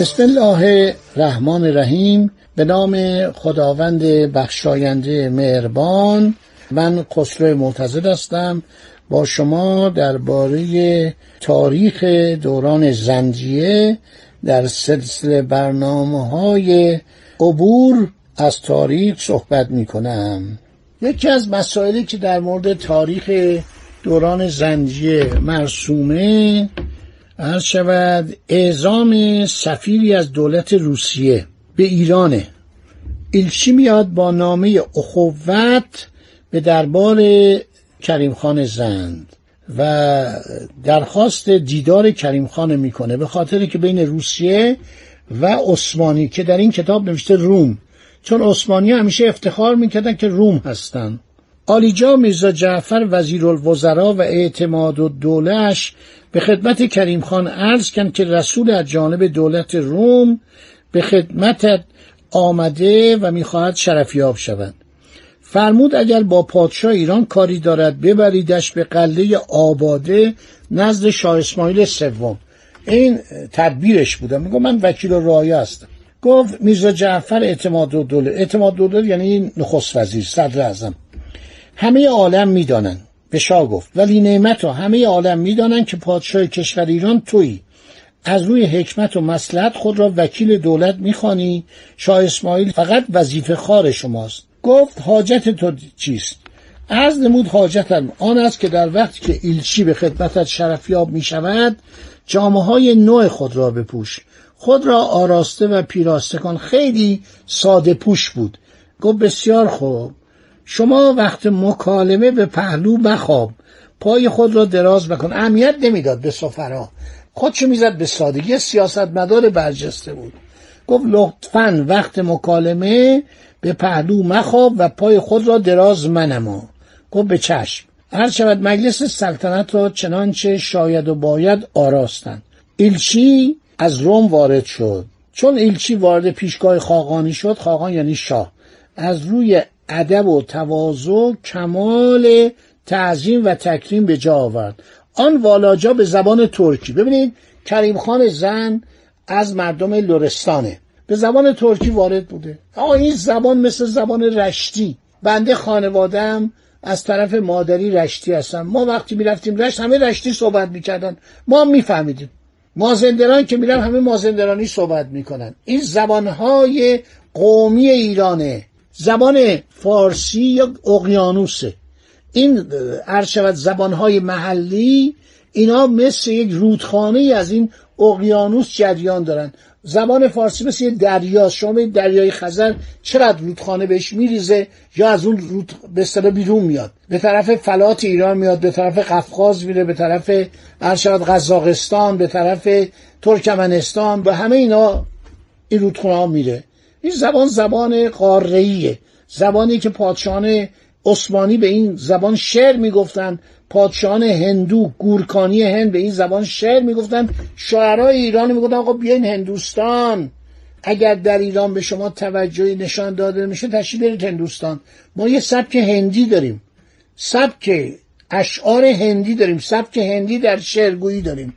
بسم الله الرحمن الرحیم. به نام خداوند بخشاینده مهربان. من خسرو معتزد هستم. با شما درباره تاریخ دوران زندیه در سلسله برنامه های عبور از تاریخ صحبت می کنم یکی از مسائلی که در مورد تاریخ دوران زندیه مرسومه عرض شود اعزام سفیری از دولت روسیه به ایرانه. ایلچی میاد با نامه اخوت به دربار کریم خان زند و درخواست دیدار کریم خان می‌کنه به خاطر که بین روسیه و عثمانی که در این کتاب نوشته روم. چون عثمانی همیشه افتخار می‌کردن که روم هستن. آلیجا میرزا جعفر وزیر الوزراء و اعتماد و دولش به خدمت کریم خان عرض کن که رسول از جانب دولت روم به خدمتت آمده و می‌خواهد شرفیاب شود فرمود اگر با پادشاه ایران کاری دارد ببریدش به قله آباده نزد شاه اسماعیل سوم. این تدبیرش بوده. میگه من وکیل رایه هستم. گفت میرزا جعفر اعتماد و دوله اعتماد یعنی نخست وزیر صدر اعظم. همه عالم می‌دانن. به شاه گفت ولی نعمت و همه عالم می‌دانند که پادشاه کشور ایران تویی. از روی حکمت و مسلحت خود را وکیل دولت می‌خوانی. شاه اسماعیل فقط وظیفه خار شماست. گفت حاجت تو چیست؟ از نمود حاجتم آن است که در وقتی که ایلچی به خدمتت شرفیاب می شود جامعه های نوع خود را بپوش. خود را آراسته و پیراسته کن خیلی ساده پوش بود. گفت بسیار خوب. شما وقت مکالمه به پهلو بخواب پای خود را دراز بکن. اهمیت نمی‌داد به سفرا. خودشو می‌زد به سادگی سیاستمدار برجسته بود. گفت لطفا وقت مکالمه به پهلو مخواب و پای خود را دراز منما. گفت به چشم. هر شود مجلس سلطنت را چنانچه شاید و باید آراستند. ایلچی از روم وارد شد. چون ایلچی وارد پیشگاه خاقانی شد خاقان یعنی شاه. از روی ادب و تواضع کمال تعظیم و تکریم به جا آورد. آن والاجا به زبان ترکی. ببینید کریم خان زن از مردم لرستانه. به زبان ترکی وارد بوده. آقا این زبان مثل زبان رشتی. بنده خانوادم از طرف مادری رشتی هستم ما وقتی می‌رفتیم رشت همه رشتی صحبت می‌کردن. ما میفهمیدیم. مازندران که میرن همه مازندرانی صحبت می‌کنن. این زبانهای قومی ایرانه. زبان فارسی یا اقیانوسه. این شود زبانهای محلی اینا مثل یک رودخانه از این اقیانوس جریان دارن. زبان فارسی مثل یه دریا شما دریای خزر چقدر رودخانه بهش میریزه یا از اون رود به بیرون میاد. به طرف فلات ایران میاد به طرف قفقاز میره به طرف ارشاد قزاقستان به طرف ترکمنستان به همه اینا این رودخانه ها میره. این زبان زبان قاره‌ایه زبانی که پادشاهان عثمانی به این زبان شعر می‌گفتن پادشاهان هندو گورکانی هند به این زبان شعر می‌گفتن شاعرای ایران می‌گفتن آقا بیاین هندوستان. اگر در ایران به شما توجهی نشان داده میشه تشریف برید هندوستان. ما یه سبک هندی داریم. سبک اشعار هندی داریم. سبک هندی در شعرگویی داریم.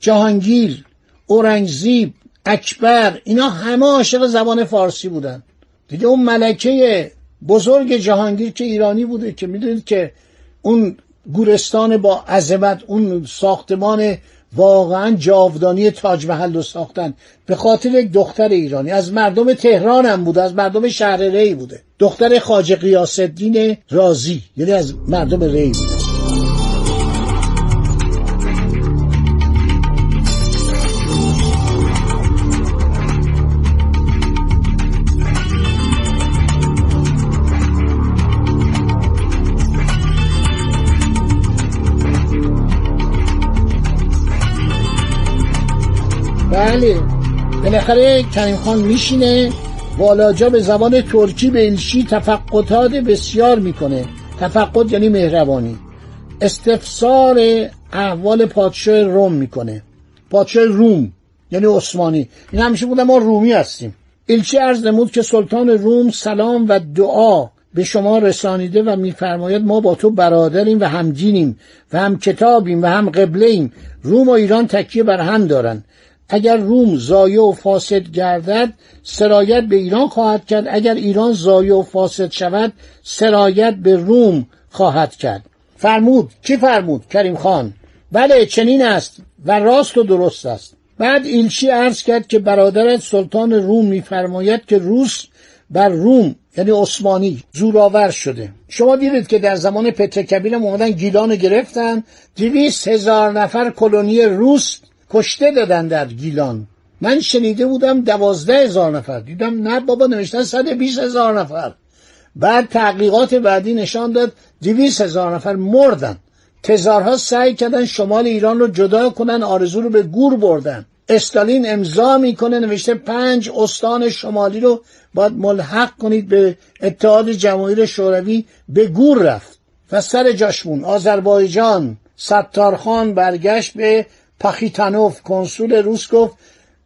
جهانگیر اورنگزیب اکبر اینا همه عاشق زبان فارسی بودن. دیگه اون ملکه بزرگ جهانگیر که ایرانی بوده که می‌دونید که اون گورستان با عظمت اون ساختمان واقعا جاودانی تاج محل رو ساختن. به خاطر یک دختر ایرانی. از مردم تهران هم بوده از مردم شهر ری بوده. دختر خاج قیاس رازی یعنی از مردم ری بوده. بالاخره کریم خان میشینه والاجا به زبان ترکی به ایلچی تفقدات بسیار می‌کنه. تفقد یعنی مهربانی. استفسار احوال پادشاه روم می‌کنه. پادشاه روم یعنی عثمانی. این همیشه بودن ما رومی هستیم. ایلچی عرض نمود که سلطان روم سلام و دعا به شما رسانیده و میفرماید ما با تو برادریم و همجینیم و هم کتابیم و هم قبله ایم روم و ایران تکیه بر هم دارن. اگر روم زایه و فاسد گردد سرایت به ایران خواهد کرد. اگر ایران زایه و فاسد شود سرایت به روم خواهد کرد. فرمود کی فرمود؟ کریم خان. بله چنین است و راست و درست است. بعد ایلچی عرض کرد که برادرت سلطان روم میفرماید که روس بر روم یعنی عثمانی زورآور شده. شما دیدید که در زمان پتر کبیر اومدن گیلان گرفتن. دویست هزار نفر کلونی روس کشته دادن در گیلان. من شنیده بودم دوازده هزار نفر. دیدم نه بابا نوشتن صد بیس هزار نفر. بعد تحقیقات بعدی نشان داد دویست هزار نفر مردن. تزارها سعی کردن شمال ایران رو جدا کنن آرزو رو به گور بردن. استالین امضا می‌کنه نوشته پنج استان شمالی رو باید ملحق کنید به اتحاد جماهیر شوروی به گور رفت. و سر جاشمون آذربایجان. ستارخان برگشت به پخیتانوف کنسول روس گفت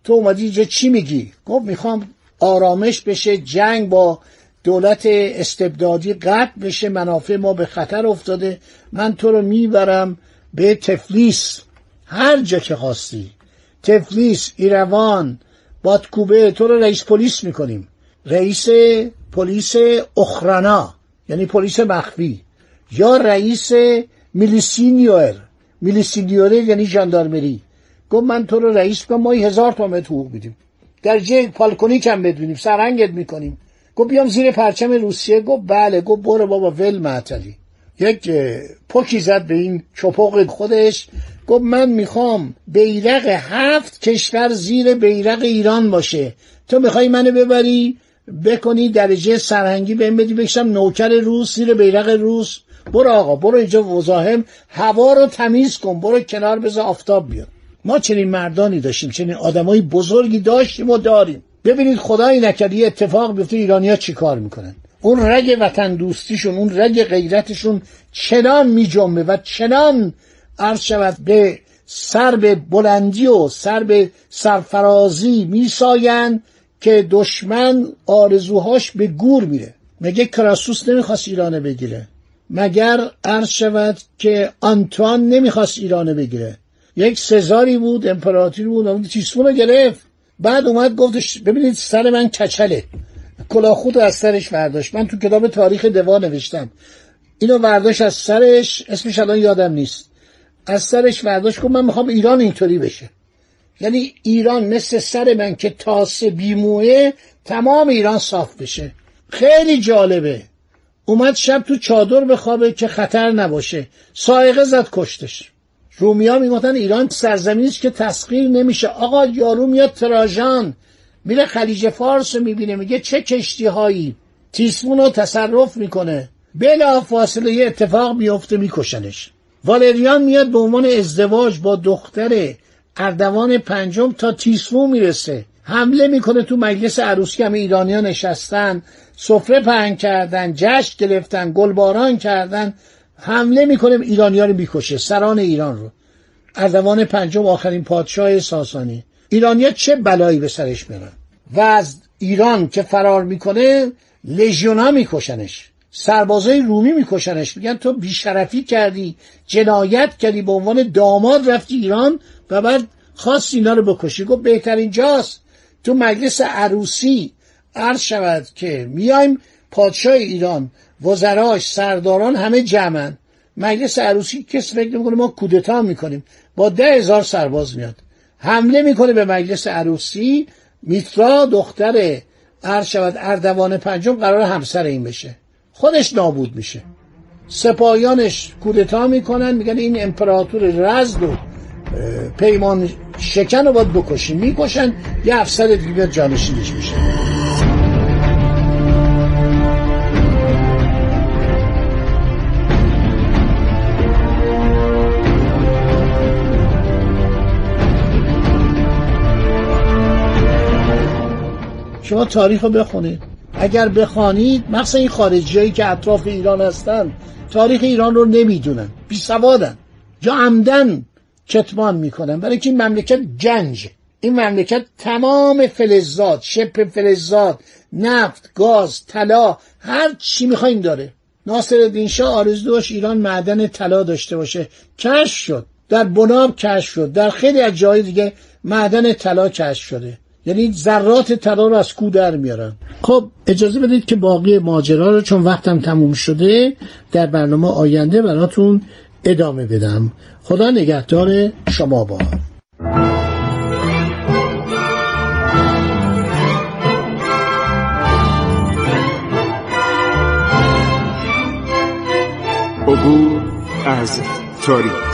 تو اومدی اینجا چی میگی؟ گفت می‌خوام آرامش بشه جنگ با دولت استبدادی قطع بشه منافع ما به خطر افتاده من تو رو می‌برم به تفلیس. هر جا که خواستی. تفلیس ایروان بادکوبه تو رو رئیس پلیس می‌کنیم. رئیس پلیس اخرانا یعنی پلیس مخفی یا رئیس میلیسینیور. میلیسینیور یعنی ژاندارمری. گفت من تو رو رئیس کنم ما هزار تومن حقوق میدیم. در جه پالکونی کم بدونیم سرنگت می‌کنیم. گفت بیام زیر پرچم روسیه. گفت بله. گفت برو بابا ول معطلی. یک پوکی زد به این چپاق خودش. گفت من می‌خوام بیرق هفت کشور زیر بیرق ایران باشه. تو می‌خوای منو ببری؟ بکنی درجه سرهنگی بهم بدی. بکشم نوکر روس زیر بیرق روس. برو آقا برو اینجا وزاهم هوا رو تمیز کن برو کنار بذار آفتاب بیاد. ما چنین مردانی داشتیم چنین آدمای بزرگی داشتیم و داریم. ببینید خدایی نکرد یه اتفاق بیفته ایرانیا چی کار می‌کنن؟ اون رگ وطن دوستیشون اون رگ غیرتشون چنان میجنبه و چنان عرض شود به سر به بلندی و سر به سرفرازی میساین که دشمن آرزوهاش به گور میره. مگه کراسوس نمی‌خواست ایرانه بگیره؟ مگر عرض شود که آنتوان نمی‌خواست ایرانه بگیره. یک سزاری بود امپراتوری بود اون تیسفون رو گرفت. بعد اومد گفتش ببینید سر من کچله. کلاه خود از سرش برداشت. من تو کتاب تاریخ دوا نوشتم. اینو برداشت از سرش اسمش الان یادم نیست. از سرش برداشت گفت من می‌خوام ایران اینطوری بشه. یعنی ایران مثل سر من که تاسه بیموه تمام ایران صاف بشه. خیلی جالبه. اومد شب تو چادر بخوابه که خطر نباشه. سایقه زد کشتش. رومیا می‌گفتن ایران سرزمینی است که تسخیر نمیشه. آقا یارو میاد تراژان. میره خلیج فارس رو می‌بینه. میگه چه کشتی هایی تیسمون رو تصرف می‌کنه. بلا فاصله یه اتفاق میفته میکشنش. والریان میاد به عنوان ازدواج با دختر اردوان پنجم تا تیسفون می‌رسه. حمله می‌کنه تو مجلس عروسی هم ایرانیا نشستن سفره پهن کردن جشن گرفتن گلباران کردن. حمله می‌کنه ایرانیا رو می‌کشه سران ایران رو. اردوان پنجم آخرین پادشاه ساسانی. ایرانیا چه بلایی به سرش میرن؟ و از ایران که فرار می‌کنه لژیونا میکشنش. سربازای رومی میکشنش. میگن تو بیشرفی کردی جنایت کردی به عنوان داماد رفتی ایران و بعد خواست اینا رو بکشی. گفت بهترین جاست. تو مجلس عروسی عرض شود که میایم پادشاه ایران وزراش سرداران همه جمعن. مجلس عروسی کس فکر نمی‌کنه ما کودتا می‌کنیم. با ده هزار سرباز میاد. حمله می‌کنه به مجلس عروسی. میترا دختر عرض شود اردوان پنجم قرار همسر این بشه. خودش نابود میشه. سپاهیانش کودتا می‌کنن. میگن این امپراتور رزد و پیمان شکن رو باید بکشیم. می‌کشن یه افسر دیگه جانشینش میشه شما تاریخ رو بخونید. اگر بخوانید مخصوصا این خارجی که اطراف ایران هستن تاریخ ایران رو نمی‌دونن. بی سوادن یا عمدن. کتمان می‌کنن برای که این مملکت جنج این مملکت تمام فلزات شپ فلزات نفت گاز طلا هر چی می‌خواین داره. ناصر الدین شاه آرزو داشت ایران معدن طلا داشته باشه. کشف شد. در بناب کشف شد. در خیلی از جای دیگه معدن طلا کشف شده. یعنی ذرات طلا رو از کو در میارن. خب اجازه بدید که باقی ماجرا رو چون وقتم تموم شده در برنامه آینده براتون ادامه بدم. خدا نگهدار شما با. عبور از تاریخ.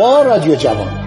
با رادیو جوان.